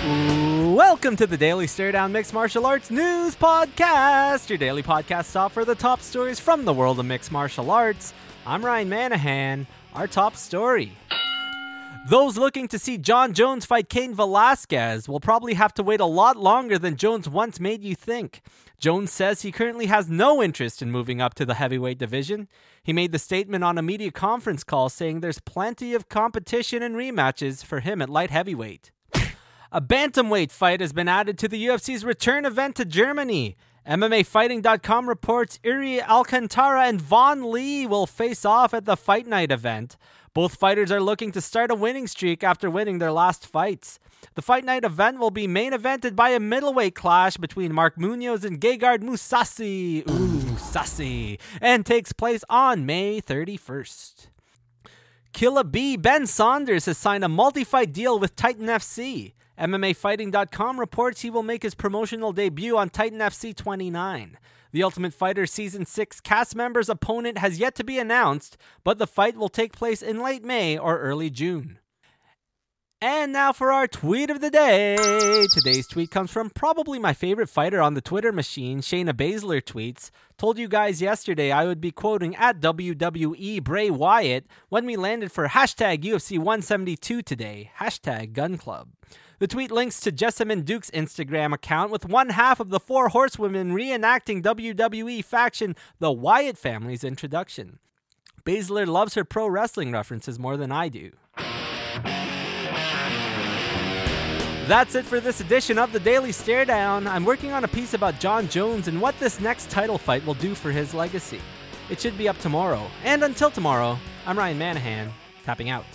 Welcome to the Daily Stare Down Mixed Martial Arts News Podcast, your daily podcast stop for the top stories from the world of mixed martial arts. I'm Ryan Manahan. Our top story. Those looking to see Jon Jones fight Cain Velasquez will probably have to wait a lot longer than Jones once made you think. Jones says he currently has no interest in moving up to the heavyweight division. He made the statement on a media conference call saying there's plenty of competition and rematches for him at light heavyweight. A bantamweight fight has been added to the UFC's return event to Germany. MMAfighting.com reports Iuri Alcantara and Vaughan Lee will face off at the Fight Night event. Both fighters are looking to start a winning streak after winning their last fights. The Fight Night event will be main evented by a middleweight clash between Mark Munoz and Gegard Mousasi, ooh, Mousasi, and takes place on May 31st. Killa B. Ben Saunders has signed a multi fight deal with Titan FC. MMAfighting.com reports he will make his promotional debut on Titan FC 29. The Ultimate Fighter Season 6 cast member's opponent has yet to be announced, but the fight will take place in late May or early June. And now for our tweet of the day. Today's tweet comes from probably my favorite fighter on the Twitter machine, Shayna Baszler tweets. Told you guys yesterday I would be quoting at WWE Bray Wyatt when we landed for hashtag UFC 172 today, hashtag Gun Club. The tweet links to Jessamyn Duke's Instagram account with one half of the four horsewomen reenacting WWE faction The Wyatt family's introduction. Baszler loves her pro wrestling references more than I do. That's it for this edition of the Daily Stare Down. I'm working on a piece about Jon Jones and what this next title fight will do for his legacy. It should be up tomorrow. And until tomorrow, I'm Ryan Manahan, tapping out.